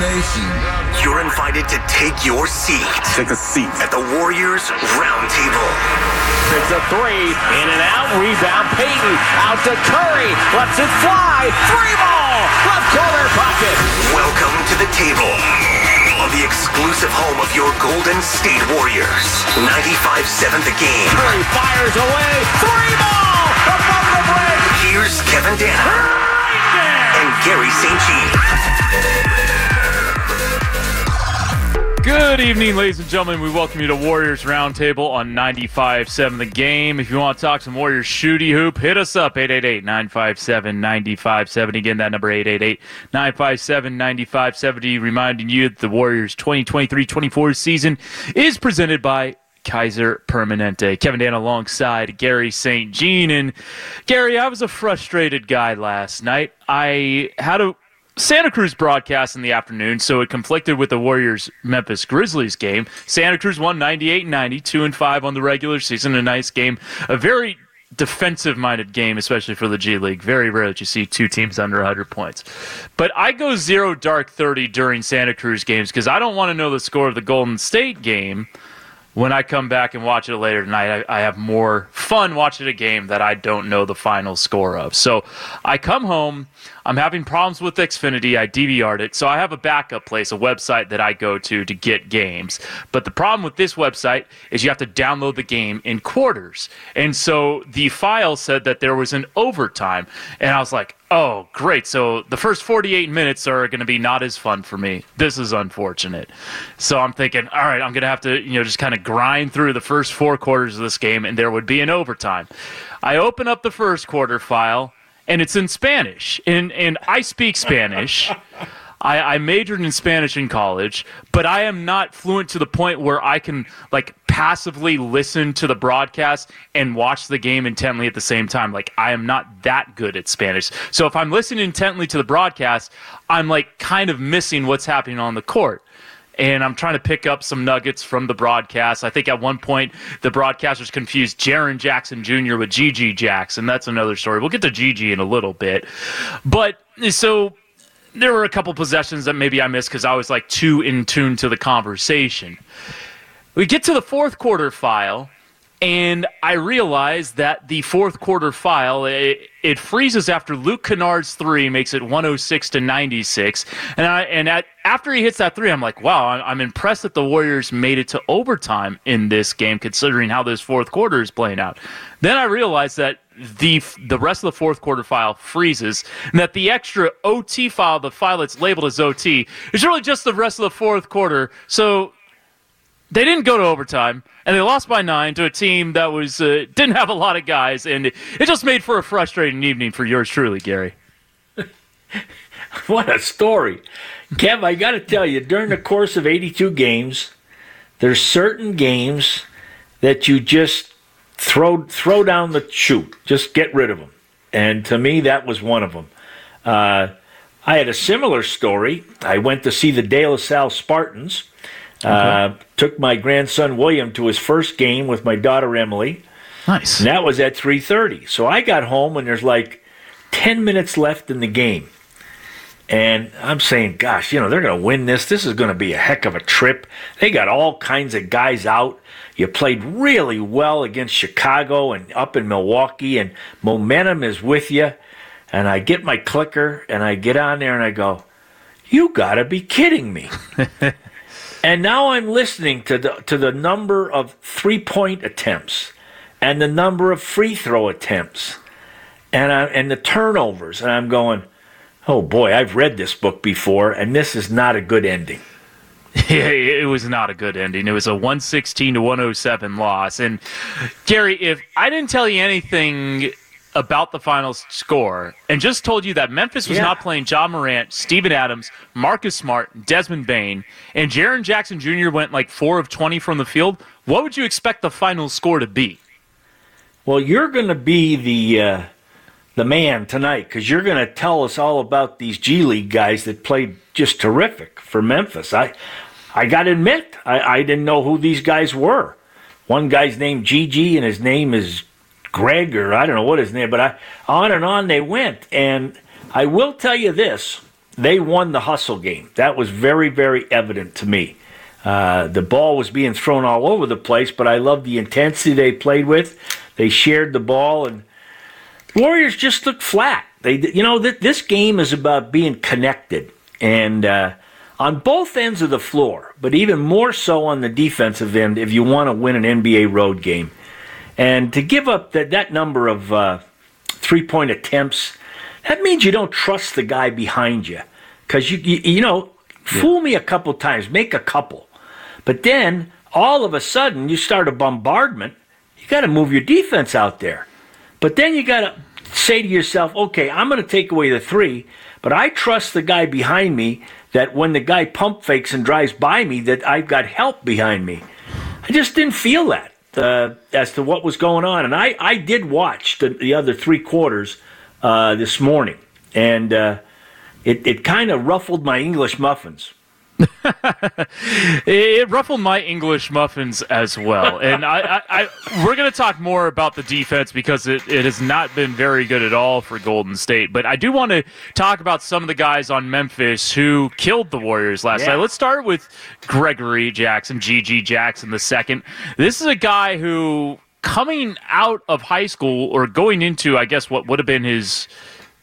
Nation. You're invited to take your seat. Take a seat. At the Warriors Roundtable. It's a three, in and out, rebound, Payton, out to Curry, lets it fly, three ball, left corner pocket. Welcome to the table on the exclusive home of your Golden State Warriors. 95-7 the game. Curry fires away, three ball, above the break. Here's Kevin Danna and Garry St. Jean. Good evening, ladies and gentlemen. We welcome you to Warriors Roundtable on 95.7 The Game. If you want to talk some Warriors shooty hoop, hit us up, 888-957-9570. Again, that number, 888-957-9570. Reminding you that the Warriors 2023-24 season is presented by Kaiser Permanente. Kevin Danna alongside Garry St. Jean. And Garry, I was a frustrated guy last night. I had a Santa Cruz broadcast in the afternoon, so it conflicted with the Warriors Memphis Grizzlies game. Santa Cruz won 98 90, 2 and 5 on the regular season. A nice game. A very defensive minded game, especially for the G League. Very rare that you see two teams under 100 points. But I go zero dark 30 during Santa Cruz games because I don't want to know the score of the Golden State game when I come back and watch it later tonight, I, I, have more fun watching a game that I don't know the final score of. So I come home, I'm having problems with Xfinity. I DVR'd it. So I have a backup place, a website that I go to to get games. But the problem with this website is you have to download the game in quarters. And so the file said that there was an overtime. And I was like, oh, great. So the first 48 minutes are going to be not as fun for me. This is unfortunate. So I'm thinking, all right, I'm going to have to, you know, just kind of grind through the first four quarters of this game, and there would be an overtime. I open up the first quarter file and it's in Spanish. And and I speak Spanish. I, I majored in Spanish in college, but I am not fluent to the point where I can like passively listen to the broadcast and watch the game intently at the same time. Like I am not that good at Spanish. So if I'm listening intently to the broadcast, I'm like kind of missing what's happening on the court and I'm trying to pick up some nuggets from the broadcast. I think at one point the broadcasters confused Jaren Jackson Jr. with GG Jackson. That's another story. We'll get to GG in a little bit. But so there were a couple possessions that maybe I missed because I was like too in tune to the conversation. We get to the fourth quarter file, and I realize that the fourth quarter file it, it, freezes after Luke Kennard's three makes it 106 to 96, and I and at after he hits that three, I'm like, wow, I'm, I'm impressed that the Warriors made it to overtime in this game, considering how this fourth quarter is playing out. Then I realized that the the rest of the fourth quarter file freezes, and that the extra OT file, the file that's labeled as OT, is really just the rest of the fourth quarter. So they didn't go to overtime, and they lost by nine to a team that was uh, didn't have a lot of guys, and it just made for a frustrating evening for yours truly, Garry. what a story, Kev! I got to tell you, during the course of 82 games, there's certain games that you just throw throw down the chute, just get rid of them, and to me, that was one of them. Uh, I had a similar story. I went to see the De La Salle Spartans uh, took my grandson William to his first game with my daughter Emily. Nice. And that was at 3:30. So I got home and there's like 10 minutes left in the game. And I'm saying, gosh, you know, they're going to win this. This is going to be a heck of a trip. They got all kinds of guys out. You played really well against Chicago and up in Milwaukee, and momentum is with you. And I get my clicker and I get on there and I go, You got to be kidding me. And now I'm listening to the to the number of three point attempts and the number of free throw attempts and I, and the turnovers and I'm going, "Oh boy, I've read this book before and this is not a good ending." Yeah, it was not a good ending. It was a 116 to 107 loss. And Garry, if I didn't tell you anything about the final score and just told you that Memphis was yeah. not playing Ja Morant, Steven Adams, Marcus Smart, Desmond Bane, and Jaren Jackson Jr. went like 4 of 20 from the field, what would you expect the final score to be? Well, you're going to be the uh, the man tonight because you're going to tell us all about these G League guys that played just terrific for Memphis. I I got to admit, I, I didn't know who these guys were. One guy's named GG, and his name is Greg or I don't know what his name, but I on and on they went. And I will tell you this: they won the hustle game. That was very, very evident to me. Uh, the ball was being thrown all over the place, but I love the intensity they played with. They shared the ball, and Warriors just looked flat. They, you know, th- this game is about being connected, and uh, on both ends of the floor, but even more so on the defensive end if you want to win an NBA road game. And to give up that, that number of uh, three point attempts, that means you don't trust the guy behind you. Because, you, you, you know, fool me a couple times, make a couple. But then all of a sudden you start a bombardment. You got to move your defense out there. But then you got to say to yourself, okay, I'm going to take away the three, but I trust the guy behind me that when the guy pump fakes and drives by me, that I've got help behind me. I just didn't feel that uh, as to what was going on. And I, I did watch the, the other three quarters uh, this morning, and uh, it, it kind of ruffled my English muffins. it ruffled my English muffins as well. And I, I, I we're going to talk more about the defense because it, it has not been very good at all for Golden State. But I do want to talk about some of the guys on Memphis who killed the Warriors last yeah. night. Let's start with Gregory Jackson, GG Jackson the second. This is a guy who coming out of high school or going into, I guess, what would have been his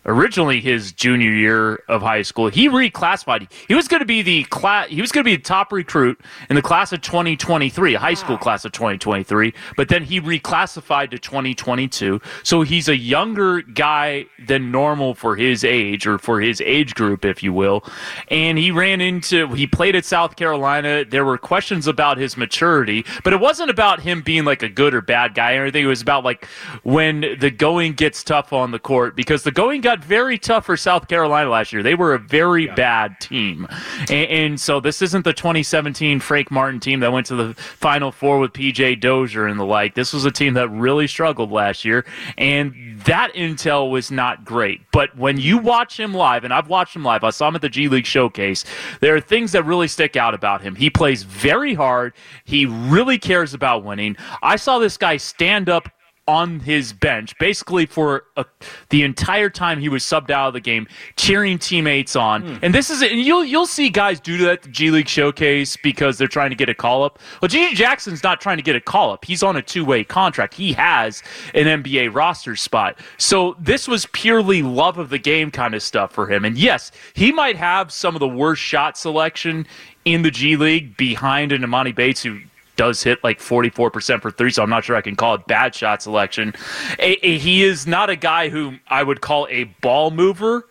originally his junior year of high school. He reclassified. He was going to be the class. He was going to be the top recruit in the class of 2023, a high school class of 2023. But then he reclassified to 2022. So he's a younger guy than normal for his age or for his age group, if you will. And he ran into. He played at South Carolina. There were questions about his maturity, but it wasn't about him being like a good or bad guy or anything. It was about like when the going gets tough on the court because the going got very tough for South Carolina last year. They were a very yeah. bad team. And, and, so this isn't the 2017 Frank Martin team that went to the Final Four with PJ Dozier and the like. This was a team that really struggled last year. And that intel was not great. But when you watch him live, and I've watched him live, I saw him at the G League Showcase, there are things that really stick out about him. He plays very hard, he really cares about winning. I saw this guy stand up on his bench basically for a, the entire time he was subbed out of the game, cheering teammates on. Mm. And this is it. And you'll you'll see guys do that at the G League showcase because they're trying to get a call up. Well, G Jackson's not trying to get a call up. He's on a two way contract. He has an NBA roster spot. So this was purely love of the game kind of stuff for him. And yes, he might have some of the worst shot selection in the G League behind an Emoni Bates who does hit like 44% for three, so I'm not sure I can call it bad shot selection. A, a, he is not a guy who I would call a ball mover,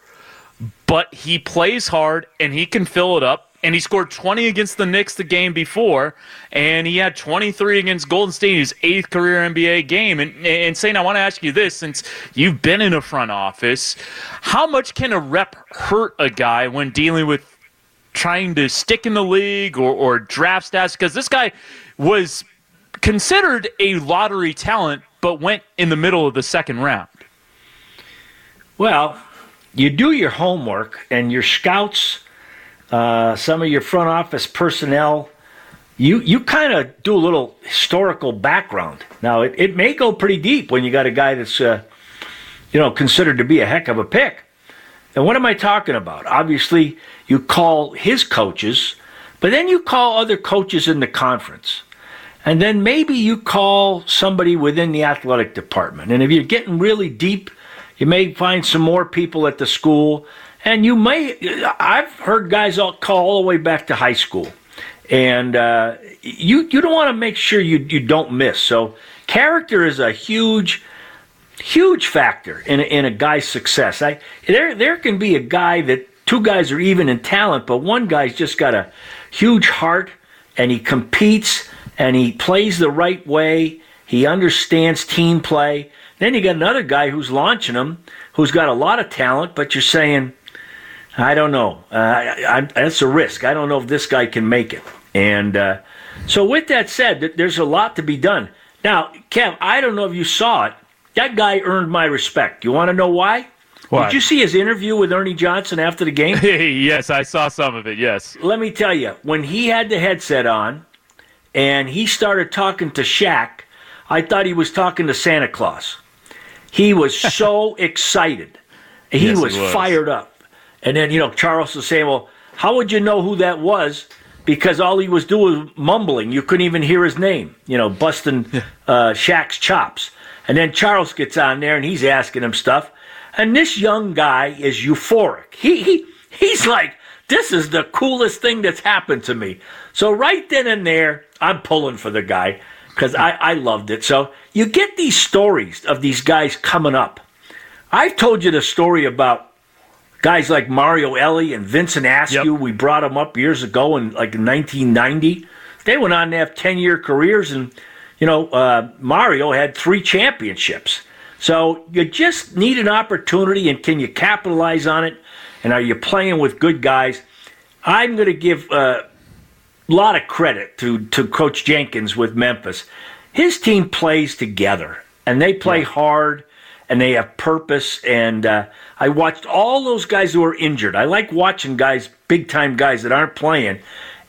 but he plays hard and he can fill it up. And he scored 20 against the Knicks the game before, and he had 23 against Golden State, in his eighth career NBA game. And, and Saint, I want to ask you this since you've been in a front office, how much can a rep hurt a guy when dealing with trying to stick in the league or, or draft stats? Because this guy, was considered a lottery talent, but went in the middle of the second round. Well, you do your homework, and your scouts, uh, some of your front office personnel, you you kind of do a little historical background. Now, it, it may go pretty deep when you got a guy that's, uh, you know, considered to be a heck of a pick. And what am I talking about? Obviously, you call his coaches, but then you call other coaches in the conference. And then maybe you call somebody within the athletic department. And if you're getting really deep, you may find some more people at the school. And you may, I've heard guys all call all the way back to high school. And uh, you, you don't want to make sure you, you don't miss. So character is a huge, huge factor in a, in a guy's success. I, there, there can be a guy that two guys are even in talent, but one guy's just got a huge heart and he competes and he plays the right way. He understands team play. Then you got another guy who's launching him, who's got a lot of talent, but you're saying, I don't know. Uh, I, I, that's a risk. I don't know if this guy can make it. And uh, so, with that said, there's a lot to be done. Now, Kev, I don't know if you saw it. That guy earned my respect. You want to know why? What? Did you see his interview with Ernie Johnson after the game? yes, I saw some of it. Yes. Let me tell you, when he had the headset on, and he started talking to Shaq, I thought he was talking to Santa Claus. He was so excited. He, yes, was, he was fired up. And then, you know, Charles was saying, well, how would you know who that was? Because all he was doing was mumbling. You couldn't even hear his name, you know, busting uh, Shaq's chops. And then Charles gets on there and he's asking him stuff. And this young guy is euphoric. He, he he's like, this is the coolest thing that's happened to me. So right then and there, I'm pulling for the guy because I, I loved it. So you get these stories of these guys coming up. I've told you the story about guys like Mario Elie and Vincent Askew. Yep. We brought them up years ago in like 1990. They went on to have 10 year careers, and you know uh, Mario had three championships. So you just need an opportunity, and can you capitalize on it? And are you playing with good guys? I'm going to give uh, lot of credit to to Coach Jenkins with Memphis. His team plays together, and they play hard, and they have purpose. And uh, I watched all those guys who are injured. I like watching guys, big time guys that aren't playing.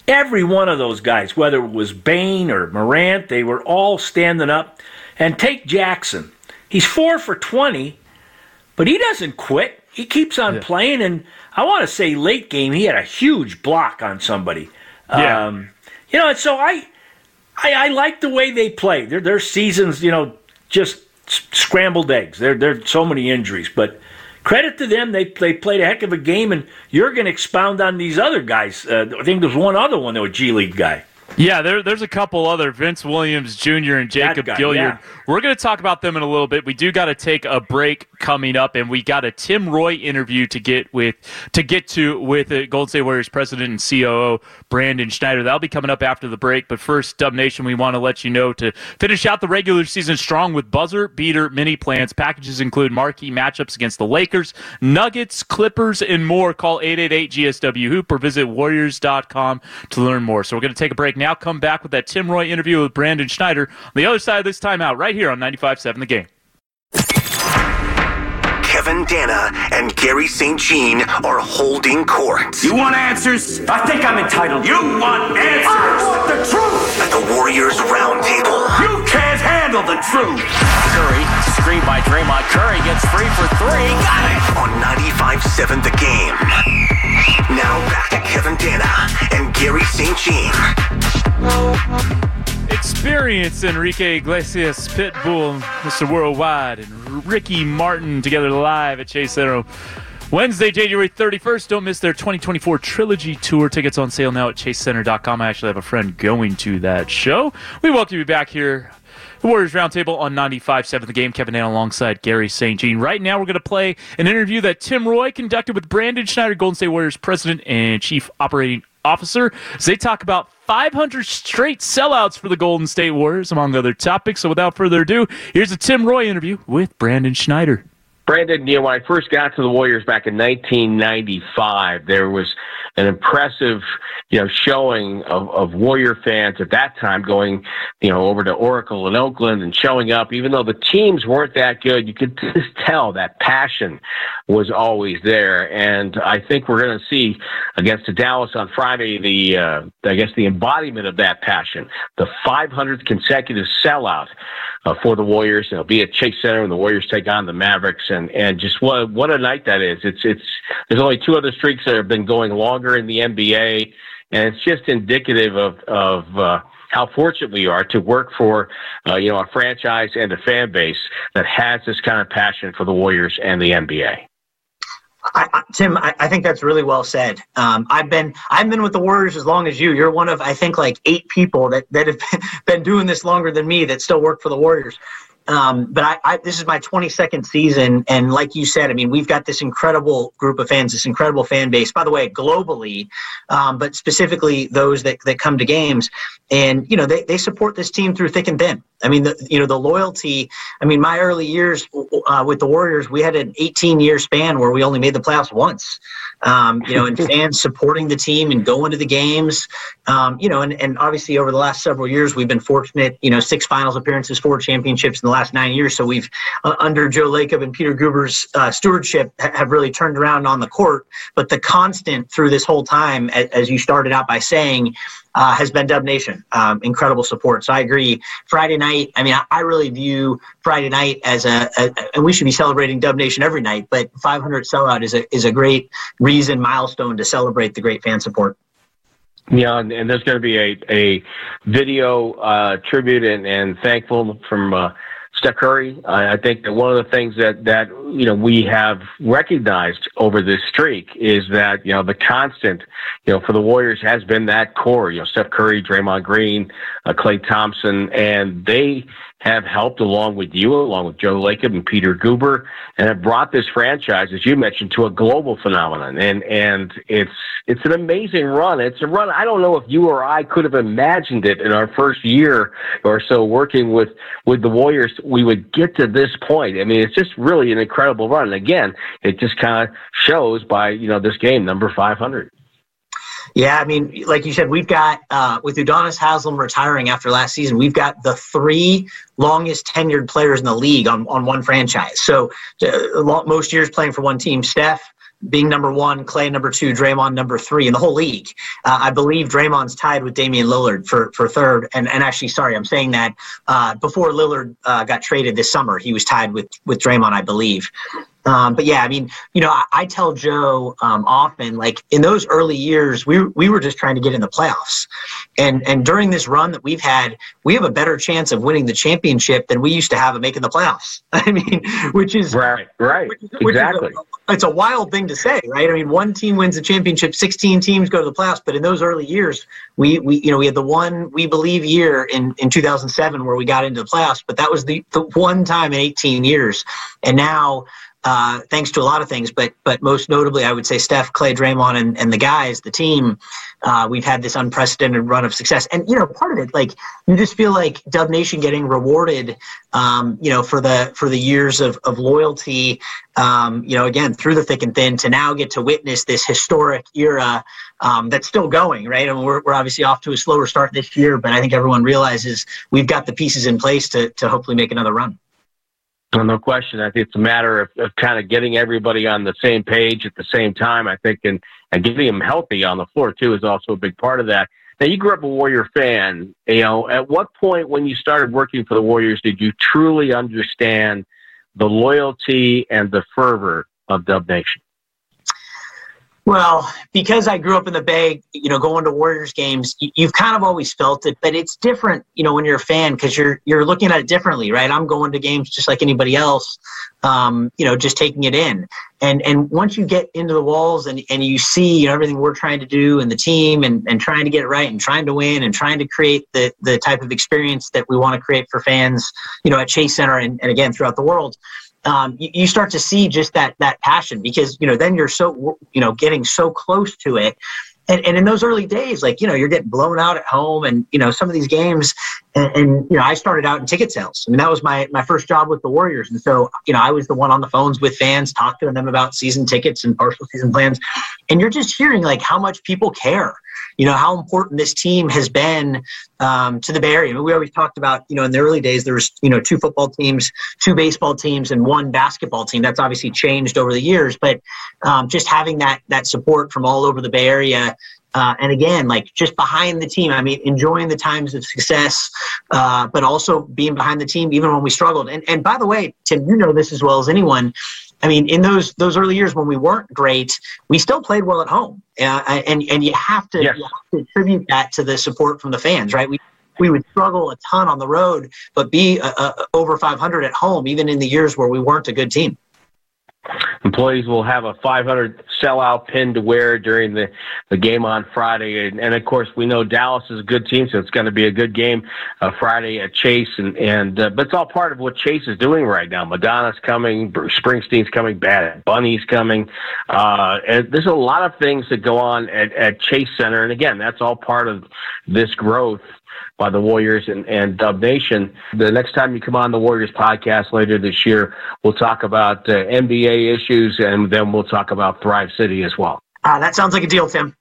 Every one of those guys, whether it was Bane or Morant, they were all standing up. And take Jackson. He's four for 20, but he doesn't quit. He keeps on playing. And I want to say late game, he had a huge block on somebody. Yeah. Um, you know, and so I, I, I like the way they play. Their their seasons, you know, just scrambled eggs. There there so many injuries, but credit to them. They they played a heck of a game, and you're going to expound on these other guys. Uh, I think there's one other one that was G League guy. Yeah, there, there's a couple other Vince Williams Jr. and Jacob guy, Gilyard. yeah. We're going to talk about them in a little bit. We do got to take a break coming up, and we got a Tim Roye interview to get with to get to with uh, Golden State Warriors president and COO Brandon Schneider. That'll be coming up after the break. But first, Dub Nation, we want to let you know to finish out the regular season strong with buzzer beater mini plans. Packages include marquee matchups against the Lakers, Nuggets, Clippers, and more. Call 888 GSW Hoop or visit Warriors.com to learn more. So we're going to take a break now. Come back with that Tim Roye interview with Brandon Schneider on the other side of this timeout, right here on 95.7 The Game. Kevin Danna and Garry St. Jean are holding court You want answers? I think I'm entitled. You want answers? I want the truth. at the Warriors Roundtable. You can't handle the truth. Curry, screen by Draymond. Curry gets free for three. Got it. on 95.7 The Game. Now back to Kevin Danna and Garry St. Jean. Experience Enrique Iglesias, Pitbull, Mr. Worldwide, and Ricky Martin together live at Chase Center. Wednesday, January 31st. Don't miss their 2024 Trilogy Tour. Tickets on sale now at chasecenter.com. I actually have a friend going to that show. We welcome you back here. The Warriors Roundtable on 95.7 The Game. Kevin Ann alongside Garry St. Jean. Right now, we're going to play an interview that Tim Roye conducted with Brandon Schneider, Golden State Warriors president and chief operating officer. As they talk about 500 straight sellouts for the Golden State Warriors, among other topics. So without further ado, here's a Tim Roye interview with Brandon Schneider. Brandon, you know, when I first got to the Warriors back in 1995, there was an impressive, you know, showing of, of Warrior fans at that time going, you know, over to Oracle in Oakland and showing up. Even though the teams weren't that good, you could just tell that passion was always there. And I think we're going to see against the Dallas on Friday the, uh, I guess, the embodiment of that passion, the 500th consecutive sellout uh, for the Warriors. It'll be at Chase Center when the Warriors take on the Mavericks, and and just what what a night that is. It's it's there's only two other streaks that have been going longer in the NBA, and it's just indicative of of. Uh, how fortunate we are to work for, uh, you know, a franchise and a fan base that has this kind of passion for the Warriors and the NBA. I, Tim, I, I think that's really well said. Um, I've been I've been with the Warriors as long as you. You're one of I think like eight people that that have been doing this longer than me that still work for the Warriors. Um, but I, I, this is my 22nd season, and like you said, I mean, we've got this incredible group of fans, this incredible fan base. By the way, globally, um, but specifically those that, that come to games, and you know they, they support this team through thick and thin. I mean, the, you know the loyalty. I mean, my early years uh, with the Warriors, we had an 18 year span where we only made the playoffs once. Um, you know, and fans supporting the team and going to the games. Um, you know, and, and obviously over the last several years, we've been fortunate. You know, six finals appearances, four championships in the last nine years. So we've uh, under Joe Lacob and Peter Guber's uh, stewardship ha- have really turned around on the court. But the constant through this whole time, as, as you started out by saying, uh, has been Dub Nation. Um, incredible support. So I agree. Friday night, I mean, I, I really view Friday night as a, a, and we should be celebrating Dub Nation every night, but 500 sellout is a, is a great reason, milestone to celebrate the great fan support. Yeah, and, and there's going to be a, a video uh, tribute and, and thankful from uh, Steph Curry. I, I think that one of the things that that you know we have recognized over this streak is that you know the constant you know for the Warriors has been that core. You know Steph Curry, Draymond Green, uh, Klay Thompson, and they have helped along with you, along with Joe Lacob and Peter Guber, and have brought this franchise, as you mentioned, to a global phenomenon. And and it's it's an amazing run. It's a run I don't know if you or I could have imagined it in our first year or so working with with the Warriors. We would get to this point. I mean, it's just really an incredible run. And again, it just kind of shows by you know this game number five hundred. Yeah, I mean, like you said, we've got uh, with Udonis Haslem retiring after last season, we've got the three longest tenured players in the league on, on one franchise. So uh, most years playing for one team. Steph being number one, Klay number two, Draymond number three in the whole league. Uh, I believe Draymond's tied with Damian Lillard for, for third. And, and actually, sorry, I'm saying that uh, before Lillard uh, got traded this summer, he was tied with, with Draymond, I believe. Um, but yeah, I mean, you know, I, I tell Joe um, often, like in those early years, we we were just trying to get in the playoffs, and and during this run that we've had, we have a better chance of winning the championship than we used to have of making the playoffs. I mean, which is right, right, which which exactly. It's a wild thing to say, right? I mean, one team wins the championship, sixteen teams go to the playoffs, but in those early years, we we you know we had the one we believe year in in 2007 where we got into the playoffs, but that was the the one time in 18 years, and now uh, thanks to a lot of things, but but most notably, I would say Steph, Klay, Draymond, and, and the guys, the team. Uh, we've had this unprecedented run of success, and you know, part of it, like you just feel like Dub Nation getting rewarded, um, you know, for the for the years of of loyalty, um, you know, again through the thick and thin, to now get to witness this historic era um, that's still going, right? And we're we're obviously off to a slower start this year, but I think everyone realizes we've got the pieces in place to to hopefully make another run. Well, no question. I think it's a matter of, of kind of getting everybody on the same page at the same time. I think, and, and getting them healthy on the floor too is also a big part of that. Now, you grew up a Warrior fan. You know, at what point when you started working for the Warriors did you truly understand the loyalty and the fervor of Dub Nation? Well, because I grew up in the Bay, you know, going to Warriors games, you've kind of always felt it, but it's different, you know, when you're a fan because you're you're looking at it differently, right? I'm going to games just like anybody else, um, you know, just taking it in, and and once you get into the walls and and you see you know, everything we're trying to do and the team and and trying to get it right and trying to win and trying to create the the type of experience that we want to create for fans, you know, at Chase Center and, and again throughout the world um, you, you, start to see just that that passion because you know then you're so you know getting so close to it. And, and in those early days like you know you're getting blown out at home and you know some of these games and, and, you know i started out in ticket sales. I mean that was my my first job with the warriors. And so you know i was the one on the phones with fans talking to them about season tickets and partial season plans. And you're just hearing like how much people care you know how important this team has been um, to the Bay Area. I mean, we always talked about you know in the early days there was you know two football teams, two baseball teams, and one basketball team. That's obviously changed over the years, but um, just having that that support from all over the Bay Area. Uh, and again, like just behind the team. I mean, enjoying the times of success, uh, but also being behind the team even when we struggled. And and by the way, Tim, you know this as well as anyone. I mean, in those those early years when we weren't great, we still played well at home, uh, and and you have to, yes. you have to attribute that to the support from the fans, right? We we would struggle a ton on the road, but be uh, uh over 500 at home, even in the years where we weren't a good team. Employees will have a 500 sellout pin to wear during the, the game on Friday. And, and of course, we know Dallas is a good team, so it's going to be a good game uh, Friday at Chase. And, and uh, But it's all part of what Chase is doing right now. Madonna's coming, Bruce Springsteen's coming, Bad Bunny's coming. Uh, and there's a lot of things that go on at, at Chase Center. And again, that's all part of this growth by the Warriors and, and Dub Nation. The next time you come on the Warriors podcast later this year, we'll talk about uh, NBA issues and then we'll talk about Thrive City as well. Uh, that sounds like a deal, Tim.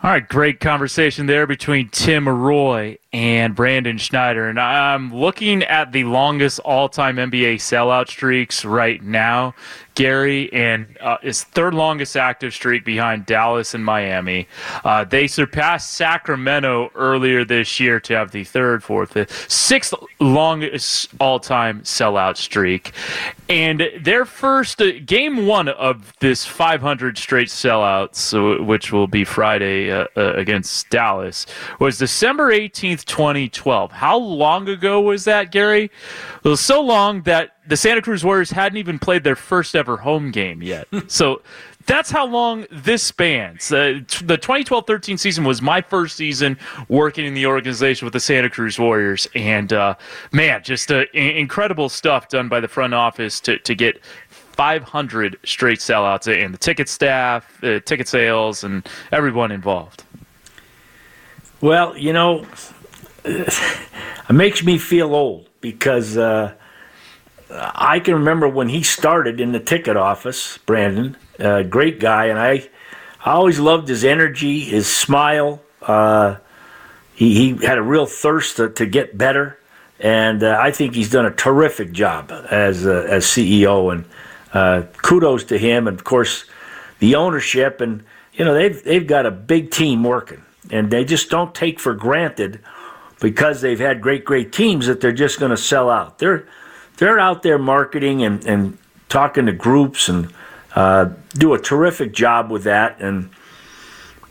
All right, great conversation there between Tim Roye and Brandon Schneider. And I'm looking at the longest all time NBA sellout streaks right now. Garry, and uh, his third longest active streak behind Dallas and Miami. Uh, they surpassed Sacramento earlier this year to have the third, fourth, fifth, sixth longest all time sellout streak. And their first uh, game one of this 500 straight sellouts, which will be Friday uh, uh, against Dallas, was December 18th, 2012. How long ago was that, Garry? It was so long that the Santa Cruz Warriors hadn't even played their first ever home game yet. so that's how long this spans. Uh, the 2012-13 season was my first season working in the organization with the Santa Cruz Warriors, and uh, man, just uh, incredible stuff done by the front office to to get 500 straight sellouts and the ticket staff, uh, ticket sales, and everyone involved. Well, you know, it makes me feel old because uh, I can remember when he started in the ticket office, Brandon, uh, great guy, and I, I always loved his energy, his smile. Uh, he, he had a real thirst to, to get better, and uh, I think he's done a terrific job as uh, as CEO. And uh, kudos to him, and of course, the ownership. And you know they've they've got a big team working, and they just don't take for granted because they've had great great teams that they're just going to sell out. They're they're out there marketing and, and talking to groups and uh, do a terrific job with that. And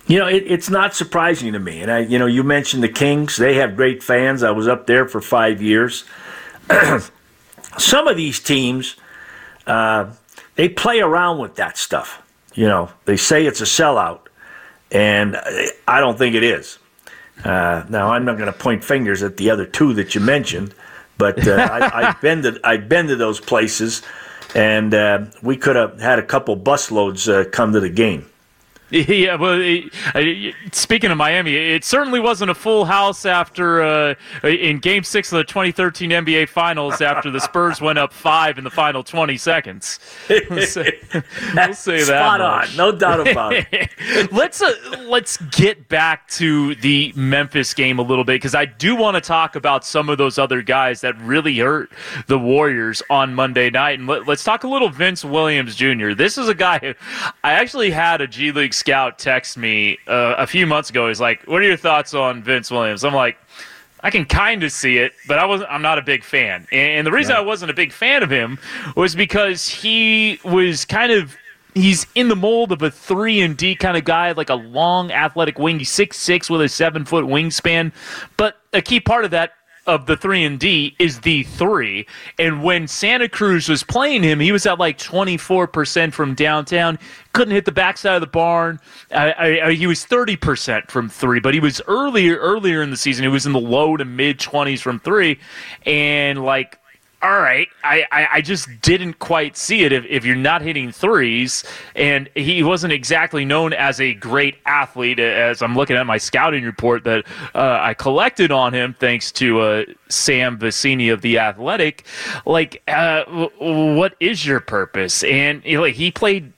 you know, it, it's not surprising to me. And I, you know, you mentioned the Kings; they have great fans. I was up there for five years. Some of these teams, uh, they play around with that stuff. You know, they say it's a sellout, and I don't think it is. Uh, now, I'm not going to point fingers at the other two that you mentioned. But uh, I, have been to I've been to those places, and uh, we could have had a couple busloads uh, come to the game. Yeah, well, speaking of Miami, it certainly wasn't a full house after uh, in Game Six of the 2013 NBA Finals after the Spurs went up five in the final 20 seconds. We'll say, we'll say Spot on, no doubt about it. let's uh, let's get back to the Memphis game a little bit because I do want to talk about some of those other guys that really hurt the Warriors on Monday night, and let, us talk a little Vince Williams Jr. This is a guy who I actually had a G League scout text me uh, a few months ago. He's like, "What are your thoughts on Vince Williams?" I'm like, "I can kind of see it, but I wasn't. I'm not a big fan." And the reason I wasn't a big fan of him was because he was kind of he's in the mold of a three and D kind of guy, like a long athletic wing. He's six six with a seven foot wingspan. But a key part of that of the three and D is the three. And when Santa Cruz was playing him, he was at like 24% from downtown. Couldn't hit the backside of the barn. I, I, he was 30% from three, but he was earlier earlier in the season. He was in the low to mid 20s from three, and like all right, I, I, I, just didn't quite see it if, if you're not hitting threes. And he wasn't exactly known as a great athlete, as I'm looking at my scouting report that uh, I collected on him, thanks to uh, Sam Vecenie of The Athletic. Like, uh, what is your purpose? And you know, like, he played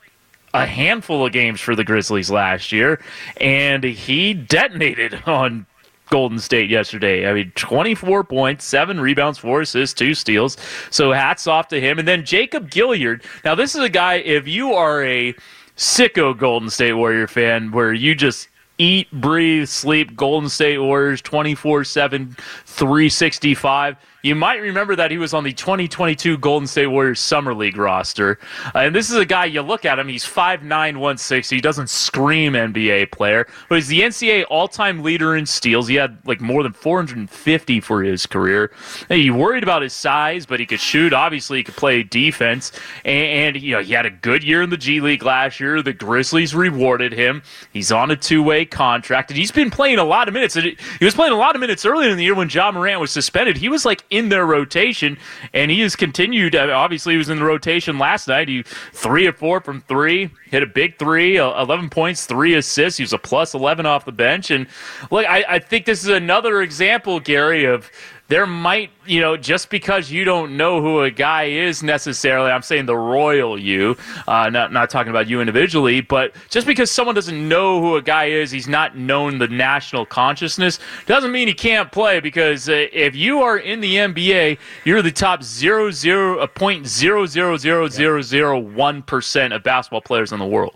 a handful of games for the Grizzlies last year, and he detonated on Golden State yesterday. I mean, 24 points, seven rebounds, four assists, two steals. So hats off to him. And then Jacob Gilyard. Now, this is a guy, if you are a sicko Golden State Warrior fan, where you just eat, breathe, sleep Golden State Warriors 24 7, 365 you might remember that he was on the 2022 Golden State Warriors Summer League roster. Uh, and this is a guy, you look at him, he's 5'9, 160. He doesn't scream NBA player, but he's the NCAA all time leader in steals. He had like more than 450 for his career. And he worried about his size, but he could shoot. Obviously, he could play defense. And, and, you know, he had a good year in the G League last year. The Grizzlies rewarded him. He's on a two way contract, and he's been playing a lot of minutes. He was playing a lot of minutes earlier in the year when Ja Morant was suspended. He was like in their rotation, and he has continued. Uh, obviously, he was in the rotation last night. He three or four from three, hit a big three, 11 points, three assists. He was a plus 11 off the bench. And look, I, I think this is another example, Garry, of there might, you know, just because you don't know who a guy is necessarily, I'm saying the royal you, uh, not, not talking about you individually, but just because someone doesn't know who a guy is, he's not known the national consciousness, doesn't mean he can't play because uh, if you are in the NBA, you're the top zero zero, uh, point zero zero zero zero zero one percent of basketball players in the world.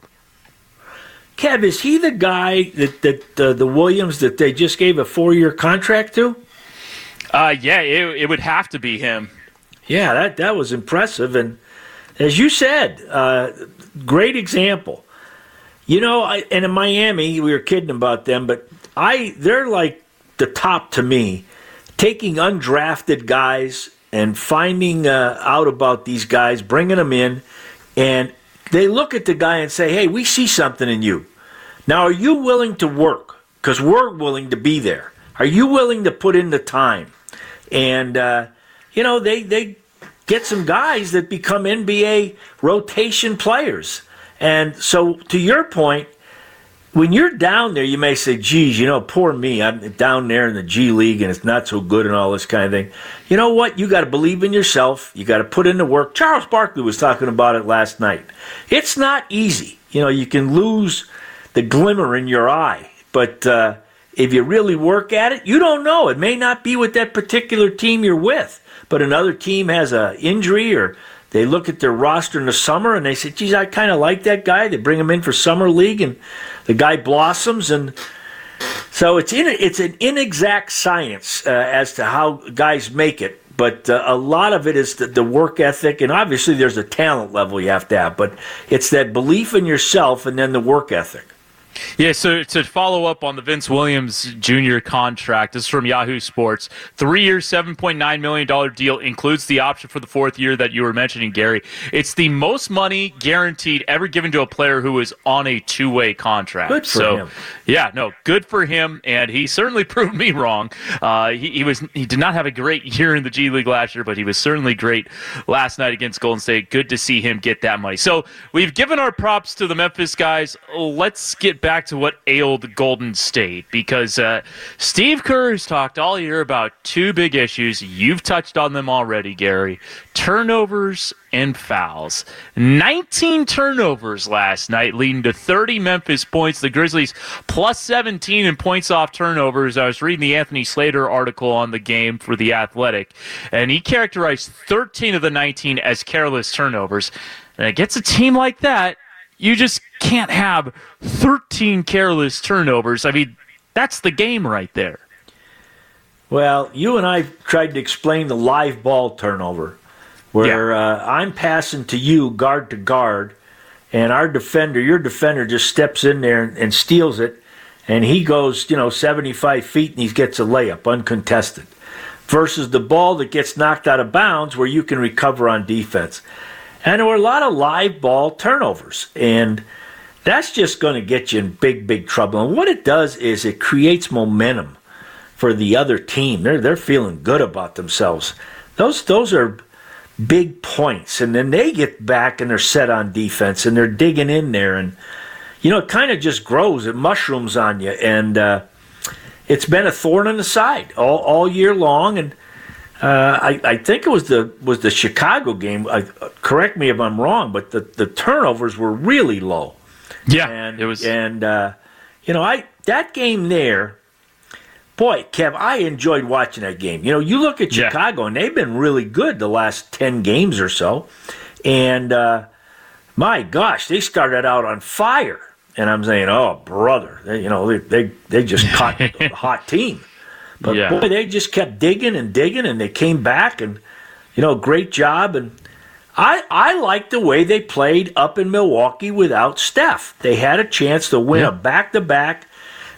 Kev, is he the guy that, that uh, the Williams that they just gave a four year contract to? Uh, yeah, it, it would have to be him. Yeah, that, that was impressive. And as you said, uh, great example. You know, I, and in Miami, we were kidding about them, but I they're like the top to me. Taking undrafted guys and finding uh, out about these guys, bringing them in, and they look at the guy and say, "Hey, we see something in you. Now, are you willing to work? Because we're willing to be there. Are you willing to put in the time?" And uh, you know, they they get some guys that become NBA rotation players. And so, to your point, when you're down there, you may say, geez, you know, poor me. I'm down there in the G League and it's not so good and all this kind of thing. You know what? You got to believe in yourself. You got to put in the work. Charles Barkley was talking about it last night. It's not easy. You know, you can lose the glimmer in your eye, but uh, if you really work at it, you don't know. It may not be with that particular team you're with, but another team has a injury or they look at their roster in the summer and they say, geez, I kind of like that guy. They bring him in for summer league and the guy blossoms. And so it's, in, it's an inexact science uh, as to how guys make it. But uh, a lot of it is the, the work ethic, and obviously there's a talent level you have to have. But it's that belief in yourself and then the work ethic. Yeah, so to follow up on the Vince Williams Jr. contract, this is from Yahoo Sports. Three year, $7.9 million deal includes the option for the fourth year that you were mentioning, Garry. It's the most money guaranteed ever given to a player who is on a two way contract. Good for so, him. Yeah, no, good for him, and he certainly proved me wrong. Uh, he, he was he did not have a great year in the G League last year, but he was certainly great last night against Golden State. Good to see him get that money. So we've given our props to the Memphis guys. Let's get back to what ailed Golden State because uh, Steve Kerr has talked all year about two big issues. You've touched on them already, Garry turnovers and fouls. 19 turnovers last night, leading to 30 Memphis points. The Grizzlies plus 17 in points off turnovers. I was reading the Anthony Slater article on the game for The Athletic, and he characterized 13 of the 19 as careless turnovers. And against a team like that, you just can't have 13 careless turnovers. I mean, that's the game right there. Well, you and I tried to explain the live ball turnover, where Yeah. uh, I'm passing to you guard to guard, and our defender, your defender, just steps in there and, and steals it, and he goes, you know, 75 feet and he gets a layup uncontested, versus the ball that gets knocked out of bounds where you can recover on defense. And there were a lot of live ball turnovers, and that's just going to get you in big, big trouble. And what it does is it creates momentum for the other team. They're they're feeling good about themselves. Those those are big points, and then they get back and they're set on defense and they're digging in there, and you know it kind of just grows. It mushrooms on you, and uh, it's been a thorn in the side all, all year long. And uh, I, I think it was the was the Chicago game. I, correct me if I'm wrong, but the, the turnovers were really low. Yeah, And it was. and uh, you know I that game there. Boy, Kev, I enjoyed watching that game. You know, you look at Yeah. Chicago, and they've been really good the last 10 games or so. And uh, my gosh, they started out on fire. And I'm saying, oh, brother, they, you know, they, they, they just caught a hot team. But Yeah. boy, they just kept digging and digging, and they came back, and, you know, great job. And I, I like the way they played up in Milwaukee without Steph. They had a chance to win Yeah. a back to back.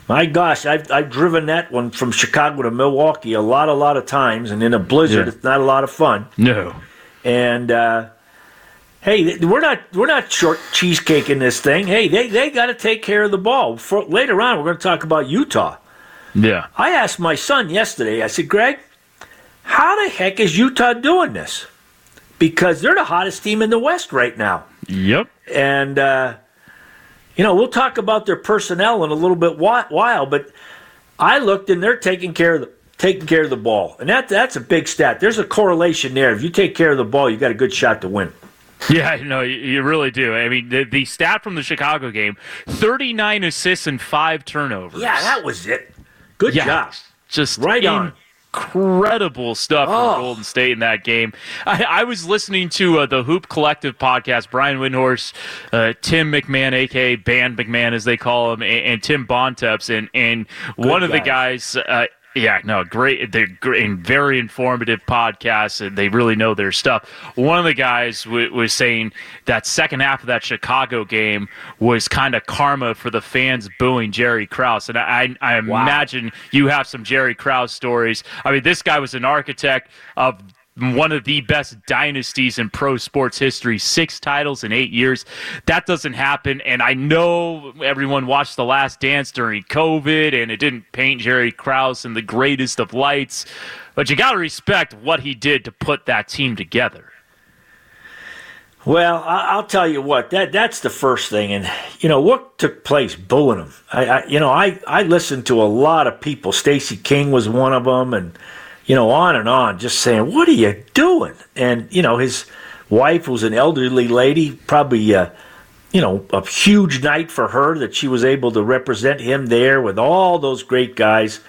My gosh, I've, I've driven that one from Chicago to Milwaukee a lot, a lot of times, and in a blizzard, Yeah. it's not a lot of fun. no. And uh, hey, we're not we're not short cheesecaking this thing. Hey, they they got to take care of the ball. For, later on, we're going to talk about Utah. Yeah. I asked my son yesterday. I said, Greg, how the heck is Utah doing this? Because they're the hottest team in the West right now. Yep. And, uh, you know, we'll talk about their personnel in a little bit while, but I looked and they're taking care of the, taking care of the ball, and that that's a big stat. There's a correlation there. If you take care of the ball, you got a good shot to win. Yeah, no, you really do. I mean, the, the stat from the Chicago game 39 assists and five turnovers. Yeah, that was it. Good Yeah, job. Just Right on. Incredible stuff Oh. from Golden State in that game. I, I was listening to uh, the Hoop Collective podcast. Brian Windhorst, uh, Tim MacMahon, aka Band MacMahon, as they call him, and, and Tim Bontemps, and and one of the guys. Uh, yeah, no, great. They're great and very informative podcasts, and they really know their stuff. One of the guys w- was saying that second half of that Chicago game was kind of karma for the fans booing Jerry Krause, and I, I imagine you have some Jerry Krause stories. I mean, this guy was an architect of one of the best dynasties in pro sports history, six titles in eight years. That doesn't happen. And I know everyone watched The Last Dance during COVID and it didn't paint Jerry Krause in the greatest of lights, but you got to respect what he did to put that team together. Well, I'll tell you what that that's the first thing, and you know what took place booing him. I, I you know I I listened to a lot of people. Stacey King was one of them, and you know on and on, just saying, "What are you doing?" And you know his wife was an elderly lady, probably uh, you know a huge night for her that she was able to represent him there with all those great guys.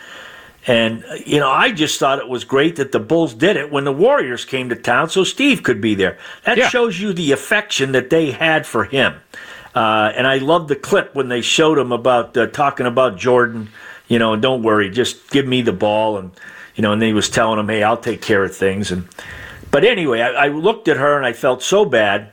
And, uh, you know, I just thought it was great that the Bulls did it when the Warriors came to town so Steve could be there. That Yeah. shows you the affection that they had for him. Uh, and I love the clip when they showed him about uh, talking about Jordan, you know, and don't worry, just give me the ball. And, you know, and he was telling him, hey, I'll take care of things. And, but anyway, I, I looked at her and I felt so bad.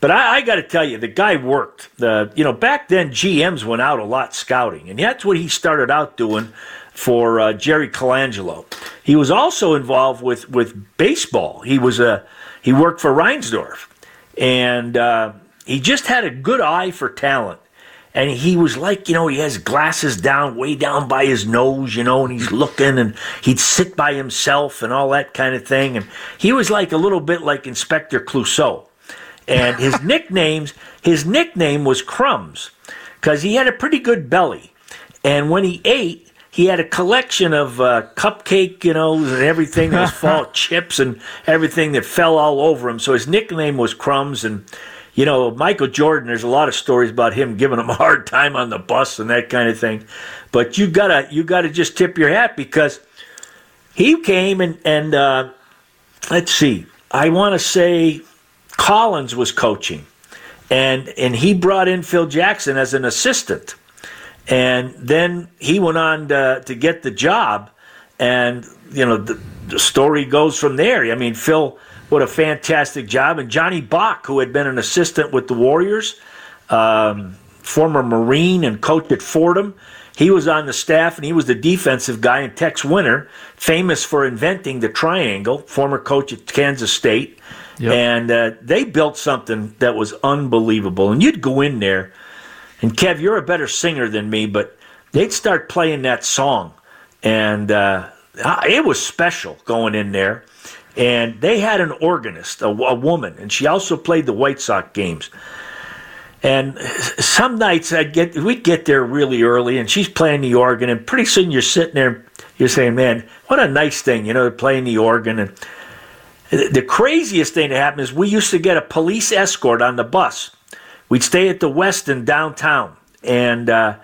But I, I got to tell you, the guy worked. The you know back then GMs went out a lot scouting, and that's what he started out doing for uh, Jerry Colangelo. He was also involved with with baseball. He was a he worked for Reinsdorf, and uh, he just had a good eye for talent. And he was like, you know, he has glasses down, way down by his nose, you know, and he's looking and he'd sit by himself and all that kind of thing. And he was like a little bit like Inspector Clouseau. And his nicknames his nickname was crumbs because he had a pretty good belly. And when he ate he had a collection of uh, cupcake you know and everything that fall chips and everything that fell all over him. So his nickname was crumbs and you know michael jordan there's a lot of stories about him giving him a hard time on the bus and that kind of thing. But you gotta you gotta just tip your hat because he came and and uh, let's see. I want to say Collins was coaching, and and he brought in Phil Jackson as an assistant, and then he went on to, to get the job, and you know the, the story goes from there. I mean, Phil, what a fantastic job, and Johnny Bach, who had been an assistant with the Warriors, um, former Marine and coach at Fordham. He was on the staff and he was the defensive guy. And Tex Winter, famous for inventing the triangle, former coach at Kansas State. And uh, they built something that was unbelievable. And you'd go in there, and Kev, you're a better singer than me, but they'd start playing that song. And uh, it was special going in there. And they had an organist, a, a woman, and she also played the White Sox games. And some nights I'd get we'd get there really early, and she's playing the organ, and pretty soon you're sitting there, you're saying, "Man, what a nice thing, you know, playing the organ." And the craziest thing that happened is we used to get a police escort on the bus. We'd stay at the Westin downtown, and uh,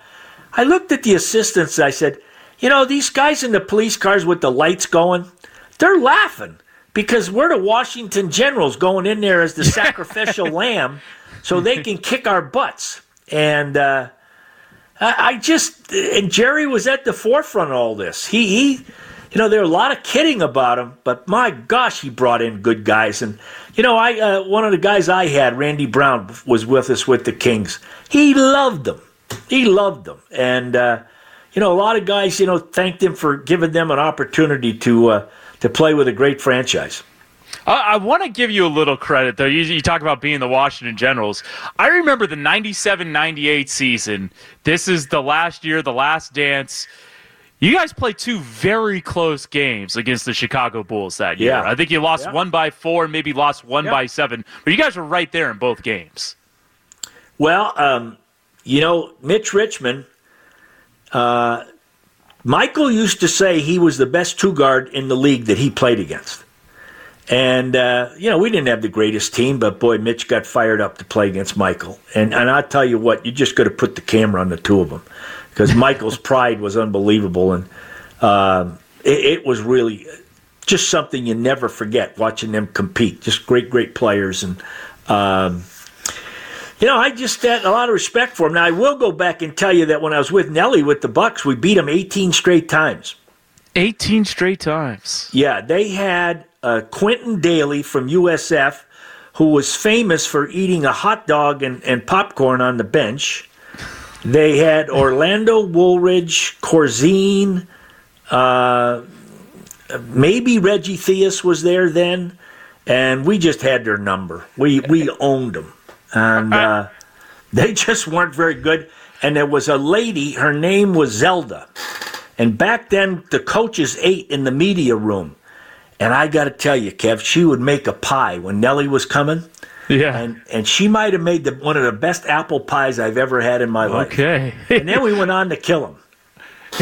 I looked at the assistants. I said, "You know, these guys in the police cars with the lights going, they're laughing because we're the Washington Generals going in there as the sacrificial lamb." so they can kick our butts. And uh, I, I just and Jerry was at the forefront of all this. He he, you know, there were a lot of kidding about him, but my gosh, he brought in good guys. And you know, I uh, one of the guys I had, Randy Brown, was with us with the Kings. He loved them. He loved them, and uh, you know, a lot of guys, you know, thanked him for giving them an opportunity to uh, to play with a great franchise. I, I want to give you a little credit, though. You, you talk about being the Washington Generals. I remember the 97 98 season. This is the last year, the last dance. You guys played two very close games against the Chicago Bulls that year. Yeah. I think you lost Yeah. one by four, maybe lost one Yeah. by seven, but you guys were right there in both games. Well, um, you know, Mitch Richmond, uh, Michael used to say he was the best two guard in the league that he played against. And, uh, you know, we didn't have the greatest team, but boy, Mitch got fired up to play against Michael. And, and I'll tell you what, you just got to put the camera on the two of them because Michael's pride was unbelievable. And um, it, it was really just something you never forget watching them compete. Just great, great players. And, um, you know, I just had a lot of respect for him. Now, I will go back and tell you that when I was with Nellie with the Bucks, we beat them 18 straight times. 18 straight times. Yeah, they had uh, Quintin Dailey from USF, who was famous for eating a hot dog and, and popcorn on the bench. They had Orlando Woolridge, Corzine, uh, maybe Reggie Theus was there then, and we just had their number. We we owned them, and uh, they just weren't very good. And there was a lady, her name was Zelda, and back then the coaches ate in the media room. And I got to tell you, Kev, she would make a pie when Nellie was coming. Yeah. And and she might have made the, one of the best apple pies I've ever had in my life. Okay. and then we went on to kill him.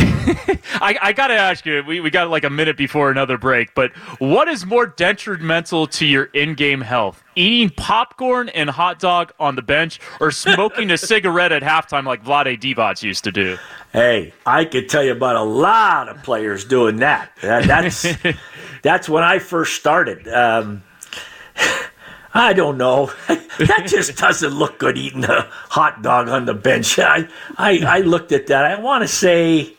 I, I got to ask you, we, we got like a minute before another break, but what is more detrimental to your in game health? Eating popcorn and hot dog on the bench or smoking a cigarette at halftime like Vlade Divac used to do? Hey, I could tell you about a lot of players doing that. that that's that's when I first started. Um, I don't know. that just doesn't look good eating a hot dog on the bench. I I, I looked at that. I want to say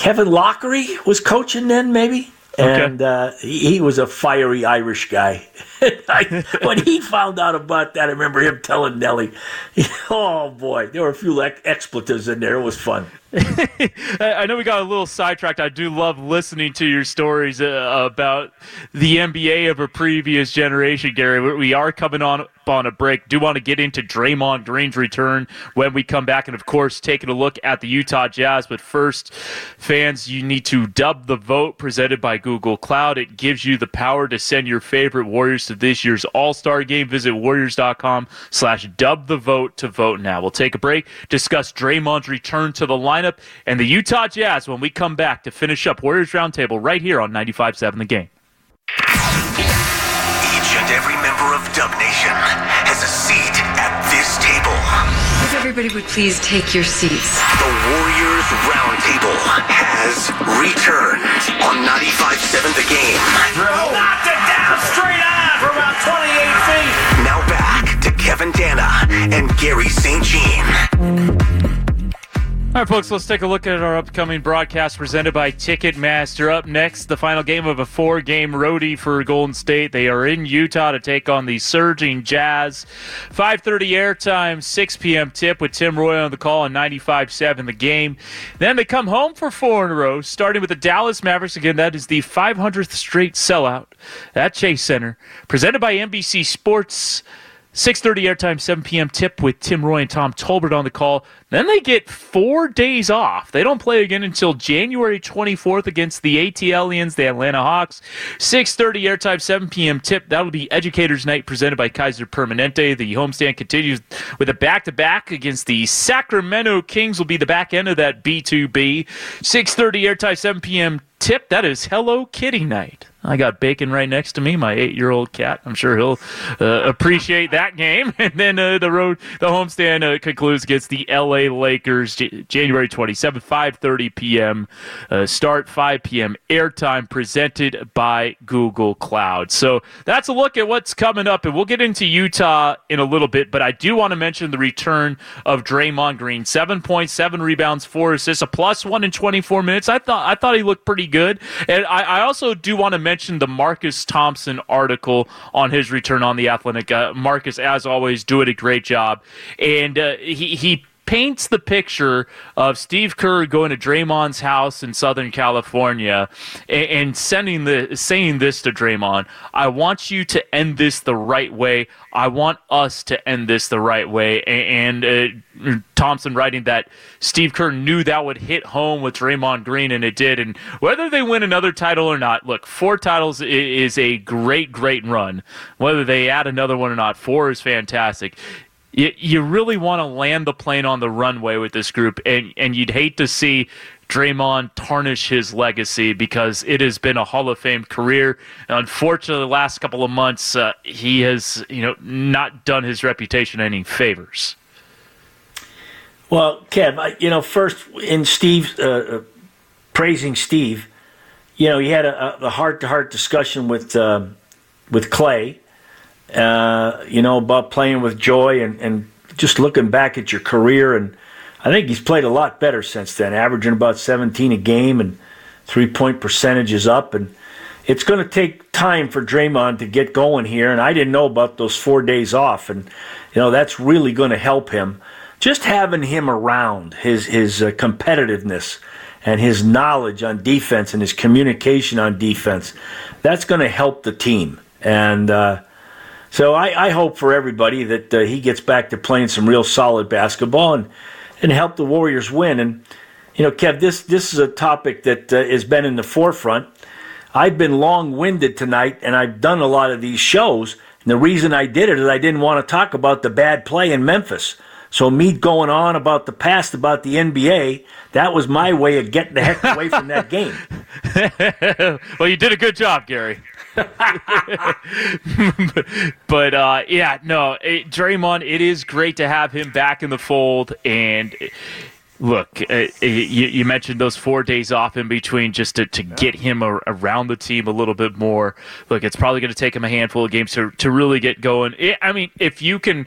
Kevin Loughery was coaching then, maybe. Okay. And uh, he, he was a fiery Irish guy. I, when he found out about that, I remember him telling Nellie, "Oh boy, there were a few ex- expletives in there. It was fun." I know we got a little sidetracked. I do love listening to your stories uh, about the NBA of a previous generation, Garry. We- We are coming on on a break. Do want to get into Draymond Green's return when we come back, and of course, taking a look at the Utah Jazz. But first, fans, you need to dub the vote presented by Google Cloud. It gives you the power to send your favorite Warriors this year's All Star game. Visit Warriors.com/slash dub the vote to vote now. We'll take a break, discuss Draymond's return to the lineup and the Utah Jazz when we come back to finish up Warriors Roundtable right here on 95.7 The Game. Each and every member of Dub Nation has a seat everybody would please take your seats. The Warriors Roundtable has returned on 95.7 The Game. Knocked it down straight on for about 28 feet. Now back to Kevin Danna and Garry St. Jean. All right, folks, let's take a look at our upcoming broadcast presented by Ticketmaster. Up next, the final game of a four game roadie for Golden State. They are in Utah to take on the surging Jazz. 5.30 airtime, 6 p.m. tip with Tim Roye on the call on 95.7 the game. Then they come home for four in a row, starting with the Dallas Mavericks. Again, that is the 500th straight sellout at Chase Center. Presented by NBC Sports. 6:30 airtime, 7 p.m. tip with Tim Roye and Tom Tolbert on the call. Then they get four days off. They don't play again until January 24th against the ATLians, the Atlanta Hawks. 6:30 airtime, 7 p.m. tip. That'll be Educators Night presented by Kaiser Permanente. The homestand continues with a back-to-back against the Sacramento Kings. Will be the back end of that B2B. 6:30 airtime, 7 p.m. tip. That is Hello Kitty Night. I got Bacon right next to me, my eight-year-old cat. I'm sure he'll uh, appreciate that game. And then uh, the road, the homestand uh, concludes against the L.A. Lakers, J- January 27th, 5:30 p.m. Uh, start 5 p.m. airtime presented by Google Cloud. So that's a look at what's coming up, and we'll get into Utah in a little bit. But I do want to mention the return of Draymond Green, seven points, seven rebounds, four assists, a plus one in 24 minutes. I thought I thought he looked pretty good, and I, I also do want to mention the Marcus Thompson article on his return on the Athletic. Uh, Marcus, as always, doing a great job, and uh, he he paints the picture of Steve Kerr going to Draymond's house in Southern California and, and sending the saying this to Draymond. I want you to end this the right way. I want us to end this the right way. And, and uh, Thompson writing that Steve Kerr knew that would hit home with Draymond Green, and it did. And whether they win another title or not, look, four titles is a great, great run. Whether they add another one or not, four is fantastic you, you really want to land the plane on the runway with this group, and, and you'd hate to see Draymond tarnish his legacy because it has been a Hall of Fame career. Unfortunately, the last couple of months, uh, he has you know not done his reputation any favors. Well, Kev, I, you know, first in Steve uh, uh, praising Steve, you know, he had a, a heart-to-heart discussion with uh, with Klay, uh, you know, about playing with joy and, and just looking back at your career. And I think he's played a lot better since then, averaging about 17 a game and three-point percentage is up. And it's going to take time for Draymond to get going here. And I didn't know about those four days off, and you know that's really going to help him just having him around, his his uh, competitiveness and his knowledge on defense and his communication on defense, that's going to help the team. And uh, so I, I, hope for everybody that uh, he gets back to playing some real solid basketball and and help the Warriors win. And you know, Kev, this this is a topic that uh, has been in the forefront. I've been long winded tonight, and I've done a lot of these shows. And the reason I did it is I didn't want to talk about the bad play in Memphis. So me going on about the past about the NBA, that was my way of getting the heck away from that game. well, you did a good job, Garry. but uh, yeah, no, it, Draymond, it is great to have him back in the fold. And look, uh, you, you, mentioned those four days off in between just to, to get him a, around the team a little bit more. Look, it's probably going to take him a handful of games to, to really get going. It, I mean, if you can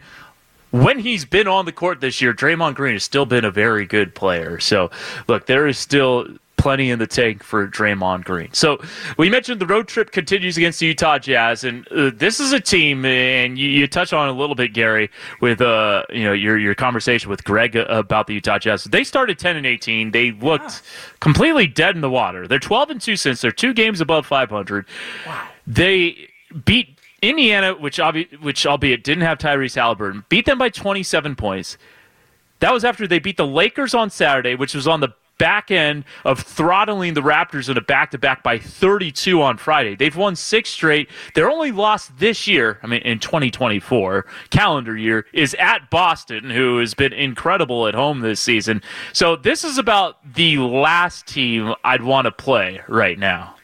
when he's been on the court this year, Draymond Green has still been a very good player. So, look, there is still plenty in the tank for Draymond Green. So we mentioned the road trip continues against the Utah Jazz, and uh, this is a team, and you, you touch on it a little bit, Garry, with uh, you know your your conversation with Greg about the Utah Jazz. They started ten and eighteen. They looked completely dead in the water. They're twelve and two since they're two games above five hundred. Wow. They beat Indiana, which obvi- which albeit didn't have Tyrese Halliburton, beat them by 27 points. That was after they beat the Lakers on Saturday, which was on the back end of throttling the Raptors in a back to back by 32 on Friday. They've won six straight. Their only loss this year, I mean, in 2024 calendar year, is at Boston, who has been incredible at home this season. So this is about the last team I'd want to play right now.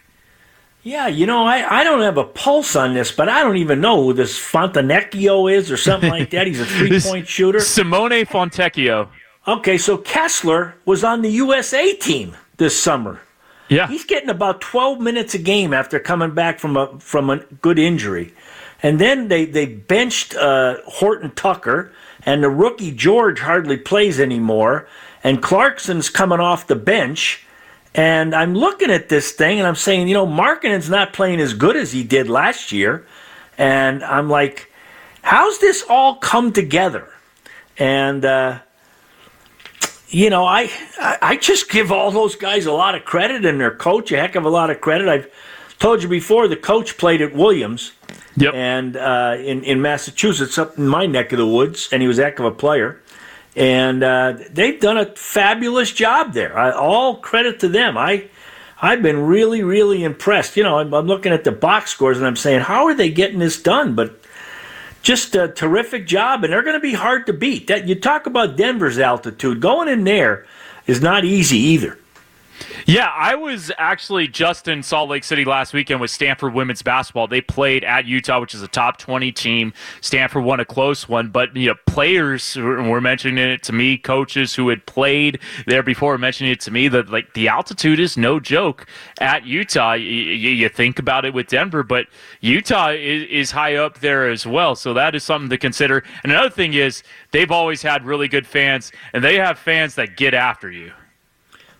Yeah, you know, I, I don't have a pulse on this, but I don't even know who this Fontenecchio is or something like that. He's a three point shooter. Simone Fontecchio. Okay, so Kessler was on the USA team this summer. Yeah. He's getting about 12 minutes a game after coming back from a from a good injury. And then they, they benched uh, Horton Tucker, and the rookie George hardly plays anymore. And Clarkson's coming off the bench. And I'm looking at this thing and I'm saying, you know, Markkanen's not playing as good as he did last year. And I'm like, how's this all come together? And, uh, you know, I, I just give all those guys a lot of credit and their coach a heck of a lot of credit. I've told you before the coach played at Williams, yep. and uh, in in Massachusetts, up in my neck of the woods, and he was a heck of a player and uh, they've done a fabulous job there. I, all credit to them. I I've been really really impressed. You know, I'm, I'm, looking at the box scores and I'm saying, how are they getting this done? But just a terrific job, and they're going to be hard to beat. That you talk about Denver's altitude going in there is not easy either. Yeah, I was actually just in Salt Lake City last weekend with Stanford women's basketball. They played at Utah, which is a top 20 team. Stanford won a close one, but you know, players were mentioning it to me, coaches who had played there before mentioning it to me that like the altitude is no joke at Utah. You, you think about it with Denver, but Utah is, is high up there as well, so that is something to consider. And another thing is they've always had really good fans, and they have fans that get after you.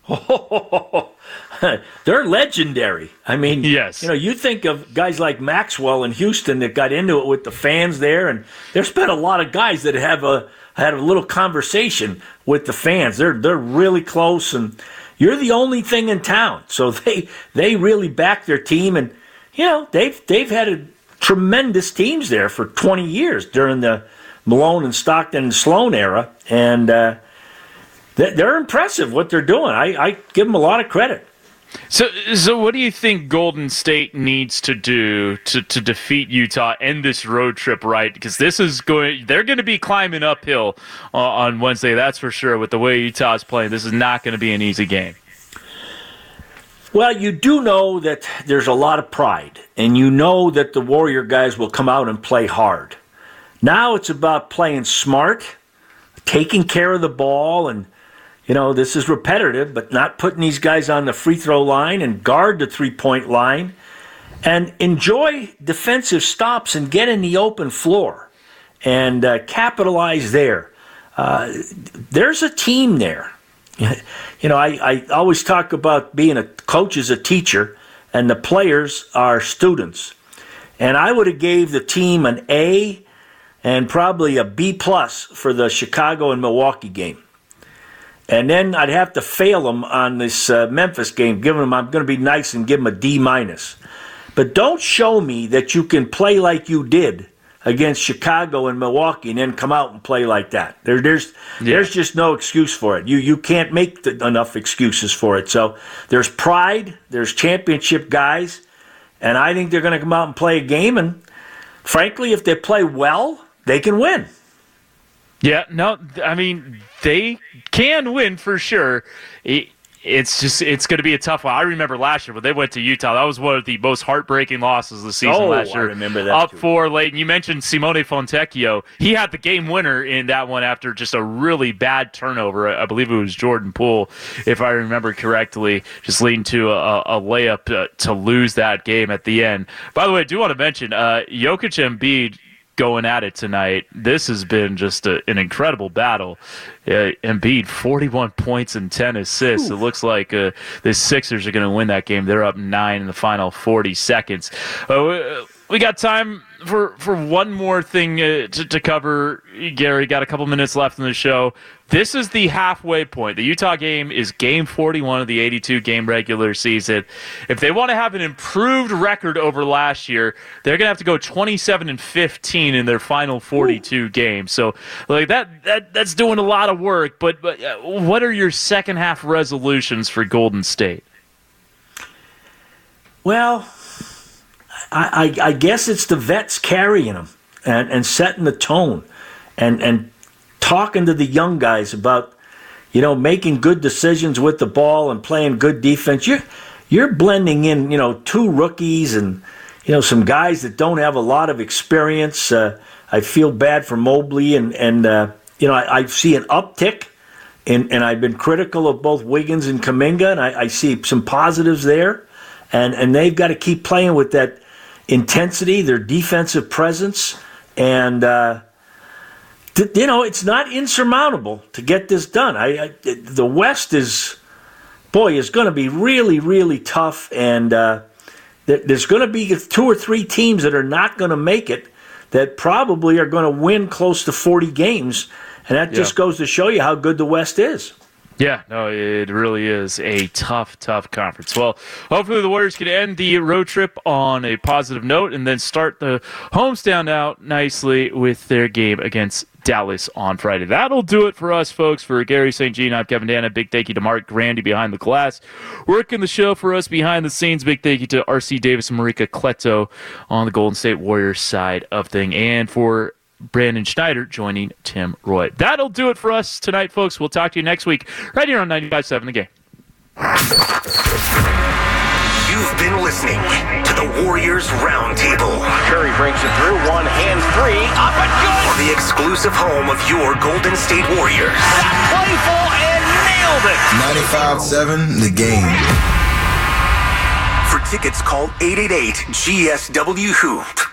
Oh, they're legendary. I mean, yes. You know, you think of guys like Maxwell in Houston that got into it with the fans there, and there's been a lot of guys that have a had a little conversation with the fans. They're they're really close, and you're the only thing in town, so they they really back their team, and you know they've they've had a tremendous teams there for 20 years during the Malone and Stockton and Sloan era, and. Uh, they're impressive what they're doing. I, I give them a lot of credit. So, so what do you think Golden State needs to do to, to defeat Utah and this road trip right? Because this is going, they're going to be climbing uphill uh, on Wednesday, that's for sure. With the way Utah's playing, this is not going to be an easy game. Well, you do know that there's a lot of pride, and you know that the Warrior guys will come out and play hard. Now it's about playing smart, taking care of the ball, and, you know, this is repetitive, but not putting these guys on the free throw line and guard the three point line, and enjoy defensive stops and get in the open floor and uh, capitalize there. Uh, there's a team there. You know, I, I always talk about being a coach as a teacher, and the players are students. And I would have gave the team an A and probably a B plus for the Chicago and Milwaukee game. And then I'd have to fail them on this uh, Memphis game, giving them I'm going to be nice and give them a D minus. But don't show me that you can play like you did against Chicago and Milwaukee and then come out and play like that. There, there's yeah. there's just no excuse for it. You you can't make the, enough excuses for it. So there's pride, there's championship guys, and I think they're going to come out and play a game. And frankly, if they play well, they can win. Yeah, no, I mean they can win for sure. It, it's just it's going to be a tough one. I remember last year when they went to Utah. That was one of the most heartbreaking losses of the season oh, last year. I remember that. Up too. for late. And you mentioned Simone Fontecchio. He had the game winner in that one after just a really bad turnover. I believe it was Jordan Poole, if I remember correctly, just leading to a, a layup to, to, lose that game at the end. By the way, I do want to mention uh, Jokic Embiid going at it tonight. This has been just a, an incredible battle. Uh, Embiid, 41 points and 10 assists. Ooh. It looks like uh, the Sixers are going to win that game. They're up nine in the final 40 seconds. Uh, we got time for for one more thing uh, to, to cover. Garry, got a couple minutes left in the show. This is the halfway point. The Utah game is game 41 of the 82 game regular season. If they want to have an improved record over last year, they're going to have to go 27 and 15 in their final 42 Ooh. games. So, like that that that's doing a lot of work, but but uh, what are your second half resolutions for Golden State? Well, I, I, guess it's the vets carrying them and, and setting the tone and, and talking to the young guys about, you know, making good decisions with the ball and playing good defense. You're, you're blending in, you know, two rookies and, you know, some guys that don't have a lot of experience. Uh, I feel bad for Mobley and, and uh, you know, I, I, see an uptick. And, and I've been critical of both Wiggins and Kuminga, and I, I see some positives there. And, and they've got to keep playing with that intensity, their defensive presence, and uh, th- you know it's not insurmountable to get this done. I, I the West is, boy, is going to be really, really tough, and uh, th- there's going to be two or three teams that are not going to make it that probably are going to win close to 40 games, and that yeah. just goes to show you how good the West is. Yeah, no, it really is a tough, tough conference. Well, hopefully the Warriors can end the road trip on a positive note and then start the homestand out nicely with their game against Dallas on Friday. That'll do it for us, folks. For Garry St. Jean, I'm Kevin Danna. Big thank you to Mark Grandy behind the glass. Working the show for us behind the scenes. Big thank you to RC Davis and Marika Cleto on the Golden State Warriors side of thing. And for Brandon Schneider joining Tim Roye. That'll do it for us tonight, folks. We'll talk to you next week right here on 95.7 The Game. You've been listening to the Warriors Roundtable. Curry brings it through, one hand three, up and good. On the exclusive home of your Golden State Warriors. That playful and nailed it. 95.7 The Game. For tickets, call 888 GSW Hoop.